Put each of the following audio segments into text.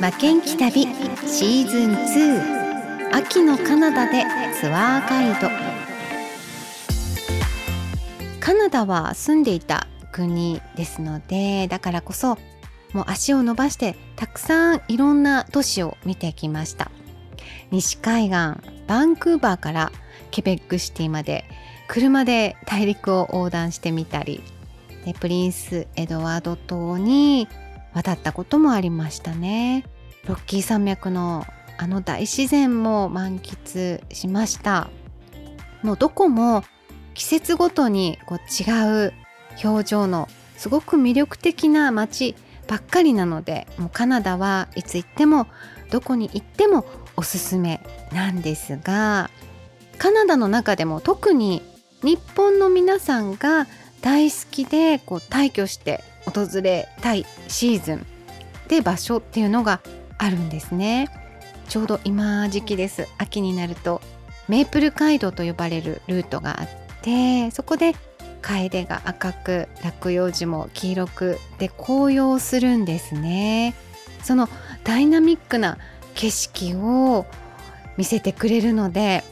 負けんき旅シーズン2秋のカナダでツアーガイド。カナダは住んでいた国ですのでだからこそもう足を伸ばしてたくさんいろんな都市を見てきました。西海岸バンクーバーからケベックシティまで車で大陸を横断してみたりでプリンスエドワード島に渡ったこともありましたね。ロッキー山脈のあの大自然も満喫しました。もうどこも季節ごとにこう違う表情のすごく魅力的な街ばっかりなのでもうカナダはいつ行ってもどこに行ってもおすすめなんですがカナダの中でも特に日本の皆さんが大好きでこう退去して訪れたいシーズンで場所っていうのがあるんですね。ちょうど今時期です。秋になるとメープル街道と呼ばれるルートがあってそこで楓が赤く落葉樹も黄色くで紅葉するんですね。そのダイナミックな景色を見せてくれるので、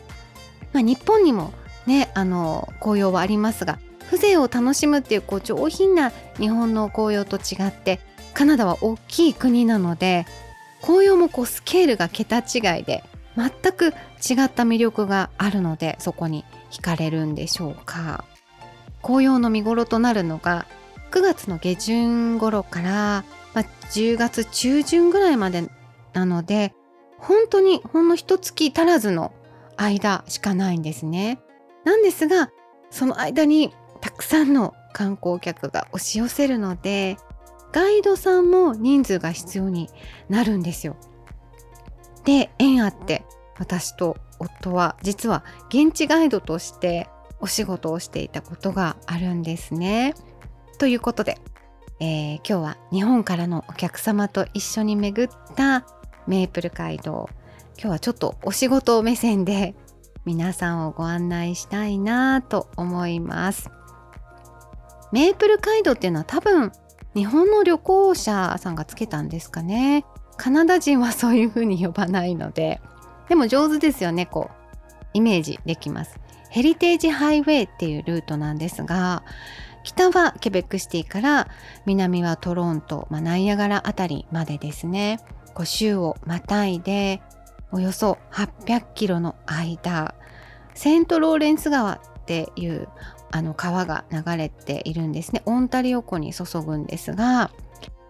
まあ、日本にもねあの紅葉はありますが風情を楽しむっていうこう上品な日本の紅葉と違ってカナダは大きい国なので紅葉もこうスケールが桁違いで全く違った魅力があるのでそこに惹かれるんでしょうか紅葉の見頃となるのが9月の下旬頃から、まあ、10月中旬ぐらいまでなので本当にほんの一月足らずの間しかないんですね。なんですがその間にたくさんの観光客が押し寄せるのでガイドさんも人数が必要になるんですよ。で縁あって私と夫は実は現地ガイドとしてお仕事をしていたことがあるんですね。ということで、えー、今日は日本からのお客様と一緒に巡ったメープル街道今日はちょっとお仕事目線で皆さんをご案内したいなと思います。メープル街道っていうのは多分日本の旅行者さんがつけたんですかね。カナダ人はそういう風に呼ばないので。でも上手ですよねこうイメージできます。ヘリテージハイウェイっていうルートなんですが北はケベックシティから南はトロント、まあ、ナイアガラ辺りまでですね。こう州をまたいでおよそ800キロの間。セントローレンス川っていうあの川が流れているんですね。オンタリオ湖に注ぐんですが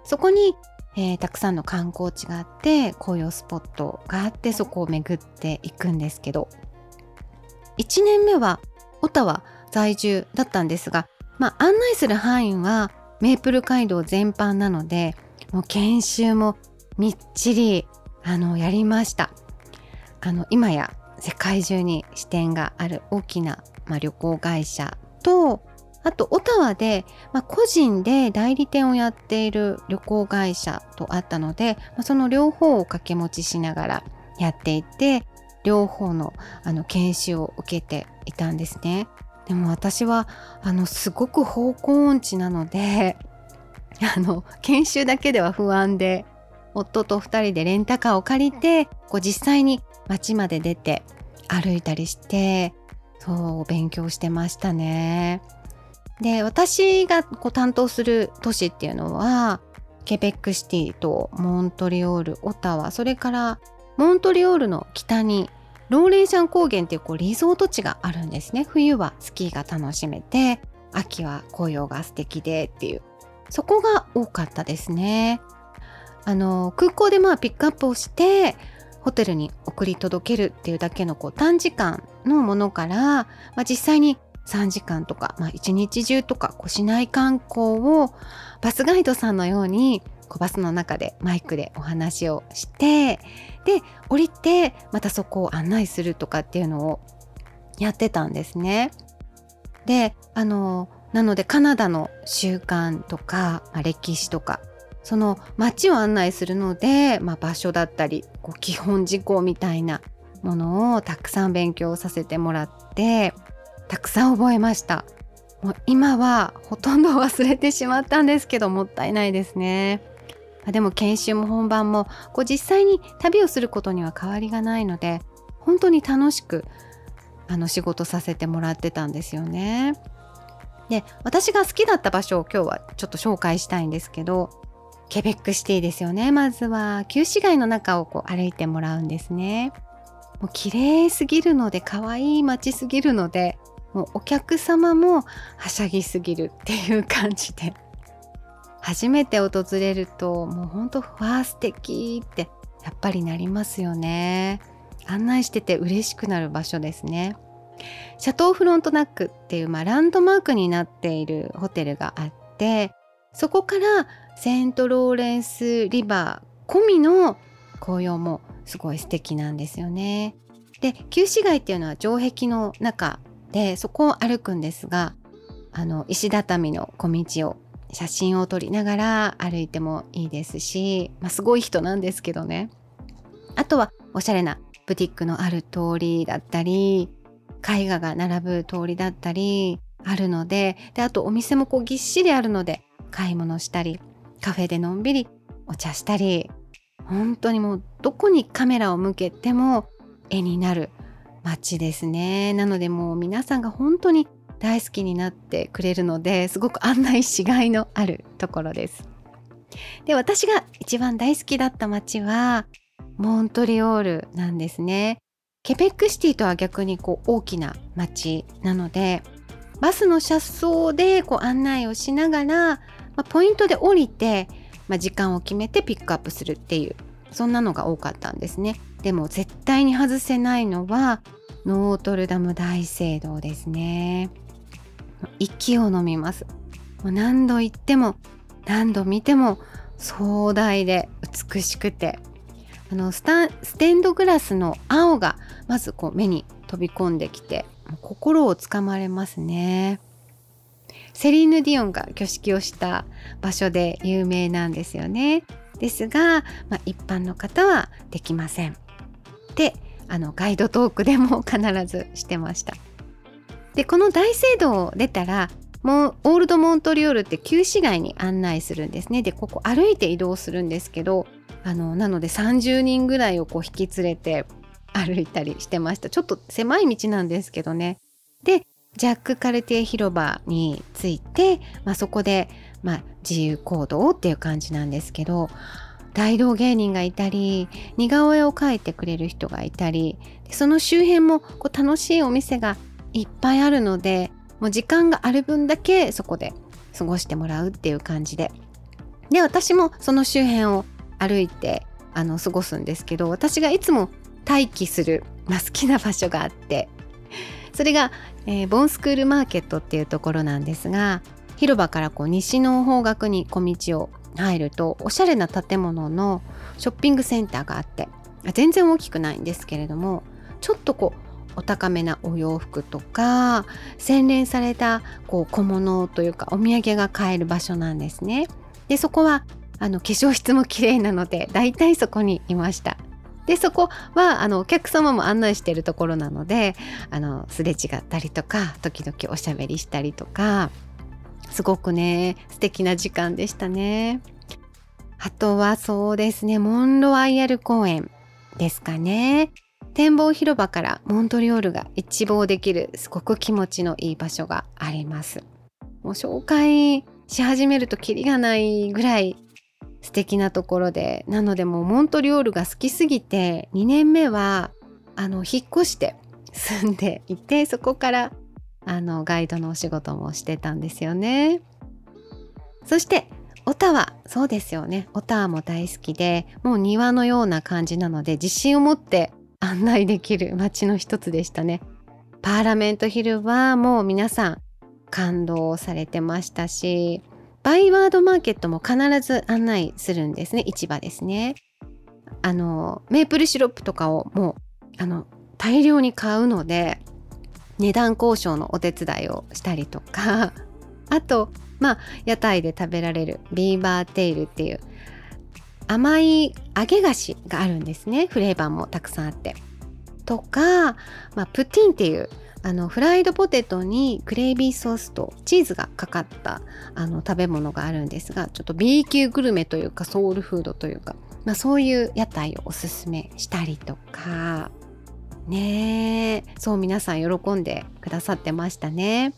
そこに、えー、たくさんの観光地があって紅葉スポットがあってそこを巡っていくんですけど1年目はオタワ在住だったんですが、まあ、案内する範囲はメープル街道全般なのでもう研修もみっちりあのやりました。あの今や世界中に支店がある大きな、まあ、旅行会社とあとオタワで、まあ、個人で代理店をやっている旅行会社とあったので、まあ、その両方を掛け持ちしながらやっていて両方のあの研修を受けていたんですね。でも私はあのすごく方向音痴なので あの研修だけでは不安で夫と2人でレンタカーを借りてこう実際に街まで出て歩いたりしてそう勉強してましたね。で私がこう担当する都市っていうのはケベックシティとモントリオールオタワそれからモントリオールの北にローレンシャン高原っていうこうリゾート地があるんですね。冬はスキーが楽しめて秋は紅葉が素敵でっていう。そこが多かったですね。あの空港でまあピックアップをしてホテルに送り届けるっていうだけのこう短時間のものから、まあ、実際に3時間とか、まあ、1日中とかこう市内観光をバスガイドさんのようにこうバスの中でマイクでお話をしてで降りてまたそこを案内するとかっていうのをやってたんですね。であのなのでカナダの習慣とか、まあ、歴史とかその街を案内するので、まあ、場所だったりこう基本事項みたいなものをたくさん勉強させてもらってたくさん覚えましたもう今はほとんど忘れてしまったんですけどもったいないですね、でも研修も本番もこう実際に旅をすることには変わりがないので本当に楽しくあの仕事させてもらってたんですよね。で私が好きだった場所を今日はちょっと紹介したいんですけどケベックシティですよねまずは旧市街の中をこう歩いてもらうんですね。もう綺麗すぎるので可愛い街すぎるのでもうお客様もはしゃぎすぎるっていう感じで。初めて訪れるともうほんとわー素敵ってやっぱりなりますよね。案内してて嬉しくなる場所ですね。シャトーフロントナックっていう、まあ、ランドマークになっているホテルがあってそこからセントローレンスリバー込みの紅葉もすごい素敵なんですよね。で旧市街っていうのは城壁の中でそこを歩くんですがあの石畳の小道を写真を撮りながら歩いてもいいですし、まあ、すごい人なんですけどねあとはおしゃれなブティックのある通りだったり絵画が並ぶ通りだったりあるのでであとお店もこうぎっしりあるので買い物したりカフェでのんびりお茶したり本当にもうどこにカメラを向けても絵になる街ですね。なのでもう皆さんが本当に大好きになってくれるのですごく案内しがいのあるところです。で私が一番大好きだった街はモントリオールなんですね。ケベックシティとは逆にこう大きな街なのでバスの車窓でこう案内をしながら、まあ、ポイントで降りて、まあ、時間を決めてピックアップするっていうそんなのが多かったんですね。でも絶対に外せないのはノートルダム大聖堂ですね。息を飲みます。何度行っても何度見ても壮大で美しくて。あのスタステンドグラスの青がまずこう目に飛び込んできて心をつかまれますね。セリーヌ・ディオンが挙式をした場所で有名なんですよね。ですが、まあ、一般の方はできません。であのガイドトークでも必ずしてました。でこの大聖堂を出たらもうオールドモントリオールって旧市街に案内するんですね。でここ歩いて移動するんですけどあのなので30人ぐらいをこう引き連れて歩いたりしてました。ちょっと狭い道なんですけどね。でジャック・カルティエ広場に着いて、まあ、そこで、まあ、自由行動っていう感じなんですけど大道芸人がいたり似顔絵を描いてくれる人がいたりその周辺もこう楽しいお店がいっぱいあるのでもう時間がある分だけそこで過ごしてもらうっていう感じで。で私もその周辺を歩いてあの過ごすんですけど私がいつも待機する、まあ、好きな場所があってそれが、えー、ボンスクールマーケットっていうところなんですが広場からこう西の方角に小道を入るとおしゃれな建物のショッピングセンターがあって全然大きくないんですけれどもちょっとこうお高めなお洋服とか洗練されたこう小物というかお土産が買える場所なんですね。でそこはあの化粧室も綺麗なのでだいたいそこにいました。でそこはあのお客様も案内しているところなのであのすれ違ったりとか時々おしゃべりしたりとかすごくね素敵な時間でしたね。あとはそうですねモンロワイヤル公園ですかね。展望広場からモントリオールが一望できるすごく気持ちのいい場所があります。もう紹介し始めるとキリがないぐらい素敵なところでなのでもうモントリオールが好きすぎて2年目はあの引っ越して住んでいてそこからあのガイドのお仕事もしてたんですよね。そしてオタワそうですよねオタワも大好きでもう庭のような感じなので自信を持って案内できる街の一つでしたね。パーラメントヒルはもう皆さん感動されてましたしバイワードマーケットも必ず案内するんですね市場ですね。あのメープルシロップとかをもうあの大量に買うので値段交渉のお手伝いをしたりとかあとまあ屋台で食べられるビーバーテイルっていう甘い揚げ菓子があるんですねフレーバーもたくさんあって。とか、まあ、プティンっていうあのフライドポテトにグレービーソースとチーズがかかったあの食べ物があるんですがちょっと B 級グルメというかソウルフードというか、まあ、そういう屋台をおすすめしたりとかねそう皆さん喜んでくださってましたね。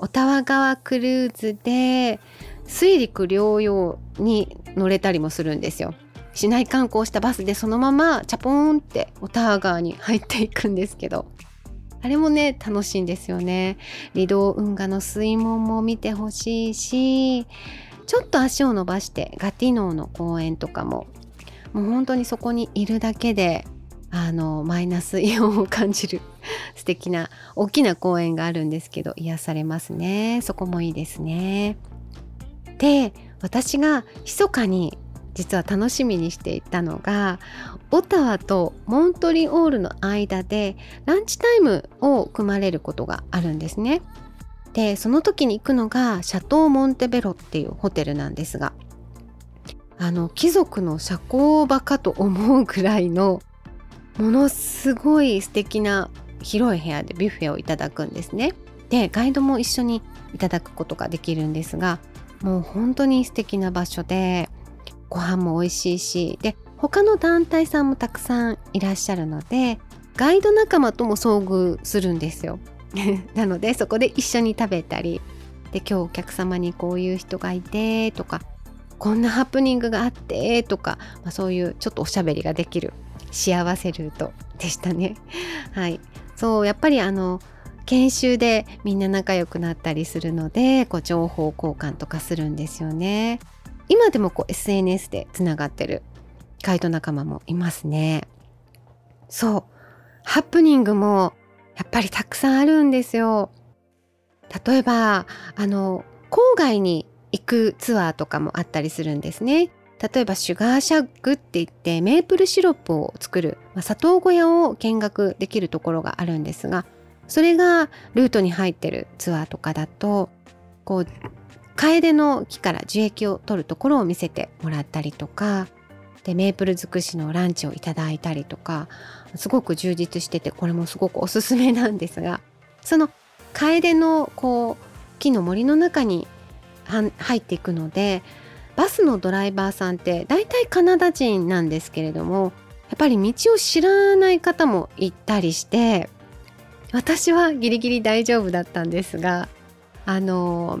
オタワ川クルーズで水陸両用に乗れたりもするんですよ。市内観光したバスでそのままチャポーンってオタワ川に入っていくんですけどあれもね楽しいんですよね。離島運河の水門も見てほしいしちょっと足を伸ばしてガティノーの公園とかももう本当にそこにいるだけであのマイナスイオンを感じる素敵な大きな公園があるんですけど癒されますね。そこもいいですね。で私が密かに実は楽しみにしていたのがオタワとモントリオールの間でランチタイムを組まれることがあるんですね。でその時に行くのがシャトー・モンテベロっていうホテルなんですがあの貴族の社交場かと思うぐらいのものすごい素敵な広い部屋でビュッフェをいただくんですね。でガイドも一緒にいただくことができるんですがもう本当に素敵な場所でご飯も美味しいしで他の団体さんもたくさんいらっしゃるのでガイド仲間とも遭遇するんですよ。なのでそこで一緒に食べたりで今日お客様にこういう人がいてとかこんなハプニングがあってとか、まあ、そういうちょっとおしゃべりができる幸せルートでしたね。はい。そうやっぱりあの研修でみんな仲良くなったりするのでこう情報交換とかするんですよね。今でもこう SNS でつながってるガイド仲間もいますね。そう。ハプニングもやっぱりたくさんあるんですよ。例えば、あの、郊外に行くツアーとかもあったりするんですね。例えばシュガーシャックって言ってメープルシロップを作る、まあ、砂糖小屋を見学できるところがあるんですがそれがルートに入ってるツアーとかだとこう楓の木から樹液を取るところを見せてもらったりとかでメープル尽くしのランチをいただいたりとかすごく充実しててこれもすごくおすすめなんですがその楓のこう木の森の中に入っていくのでバスのドライバーさんって大体カナダ人なんですけれどもやっぱり道を知らない方もいたりして私はギリギリ大丈夫だったんですがあの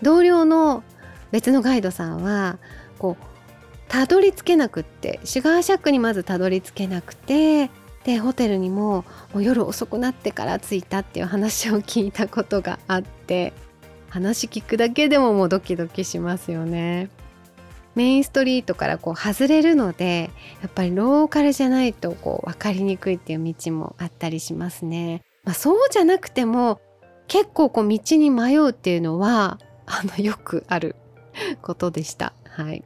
同僚の別のガイドさんはこうたどり着けなくってシュガーシャックにまずたどり着けなくてでホテルにももう夜遅くなってから着いたっていう話を聞いたことがあって話聞くだけでももうドキドキしますよね。メインストリートからこう外れるのでやっぱりローカルじゃないとこう分かりにくいっていう道もあったりしますね。まあ、そうじゃなくても結構こう道に迷うっていうのはあのよくあることでした。はい。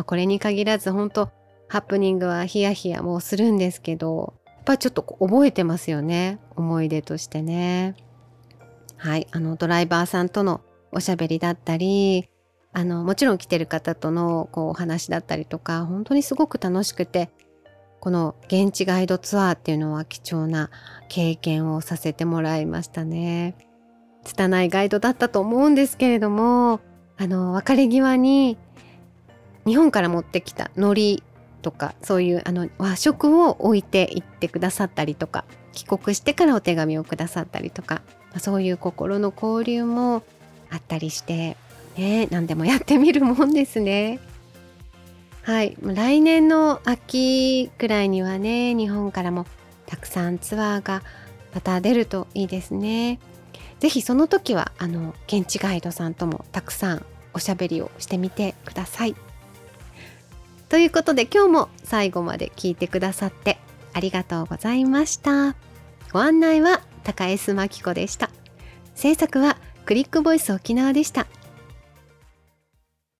まあ、これに限らず本当ハプニングはヒヤヒヤもするんですけどやっぱりちょっと覚えてますよね思い出としてね。はいあのドライバーさんとのおしゃべりだったりあのもちろん来てる方とのこうお話だったりとか本当にすごく楽しくてこの現地ガイドツアーっていうのは貴重な経験をさせてもらいましたね。拙いガイドだったと思うんですけれどもあの別れ際に日本から持ってきた海苔とかそういうあの和食を置いていってくださったりとか帰国してからお手紙をくださったりとか、まあ、そういう心の交流もあったりしてね何でもやってみるもんですね。はい来年の秋くらいにはね日本からもたくさんツアーがまた出るといいですね。ぜひその時はあの現地ガイドさんともたくさんおしゃべりをしてみてください。ということで今日も最後まで聞いてくださってありがとうございました。ご案内は高江須真紀子でした。制作はクリックボイス沖縄でした。